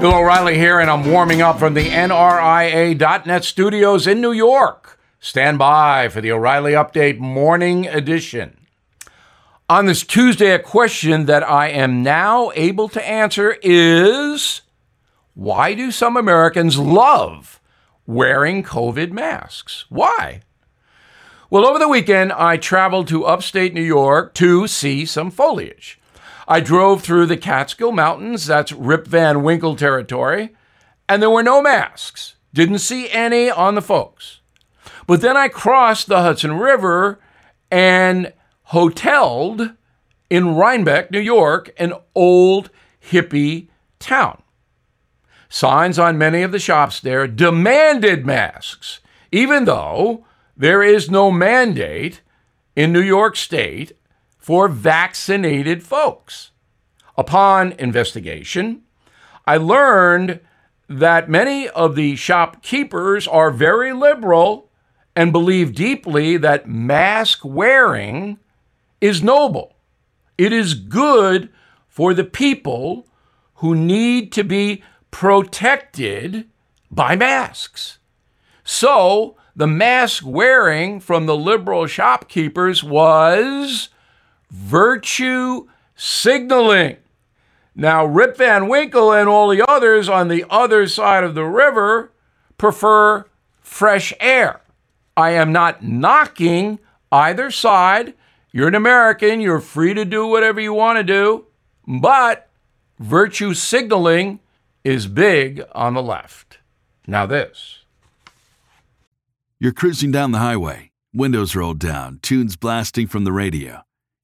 Bill O'Reilly here, and I'm warming up from the NRIA.net studios in New York. Stand by for the O'Reilly Update Morning Edition. On this Tuesday, a question that I am now able to answer is why do some Americans love wearing COVID masks? Why? Well, over the weekend, I traveled to upstate New York to see some foliage. I drove through the Catskill Mountains, that's Rip Van Winkle territory, and there were no masks. Didn't see any on the folks. But then I crossed the Hudson River and hoteled in Rhinebeck, New York, an old hippie town. Signs on many of the shops there demanded masks, even though there is no mandate in New York State for vaccinated folks. Upon investigation, I learned that many of the shopkeepers are very liberal and believe deeply that mask wearing is noble. It is good for the people who need to be protected by masks. So, the mask wearing from the liberal shopkeepers was virtue signaling. Now, Rip Van Winkle and all the others on the other side of the river prefer fresh air. I am not knocking either side. You're an American, you're free to do whatever you want to do, but virtue signaling is big on the left. Now, this. You're cruising down the highway, windows rolled down, tunes blasting from the radio.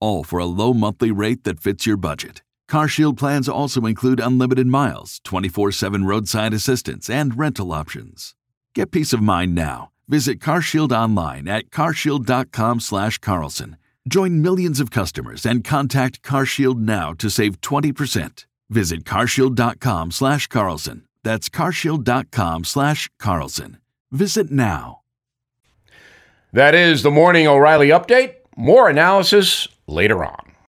all for a low monthly rate that fits your budget. CarShield plans also include unlimited miles, 24/7 roadside assistance, and rental options. Get peace of mind now. Visit CarShield online at carshield.com slash Carlson. Join millions of customers and contact CarShield now to save 20%. Visit carshield.com slash Carlson. That's carshield.com slash Carlson. Visit now. That is the morning O'Reilly update. More analysis later on.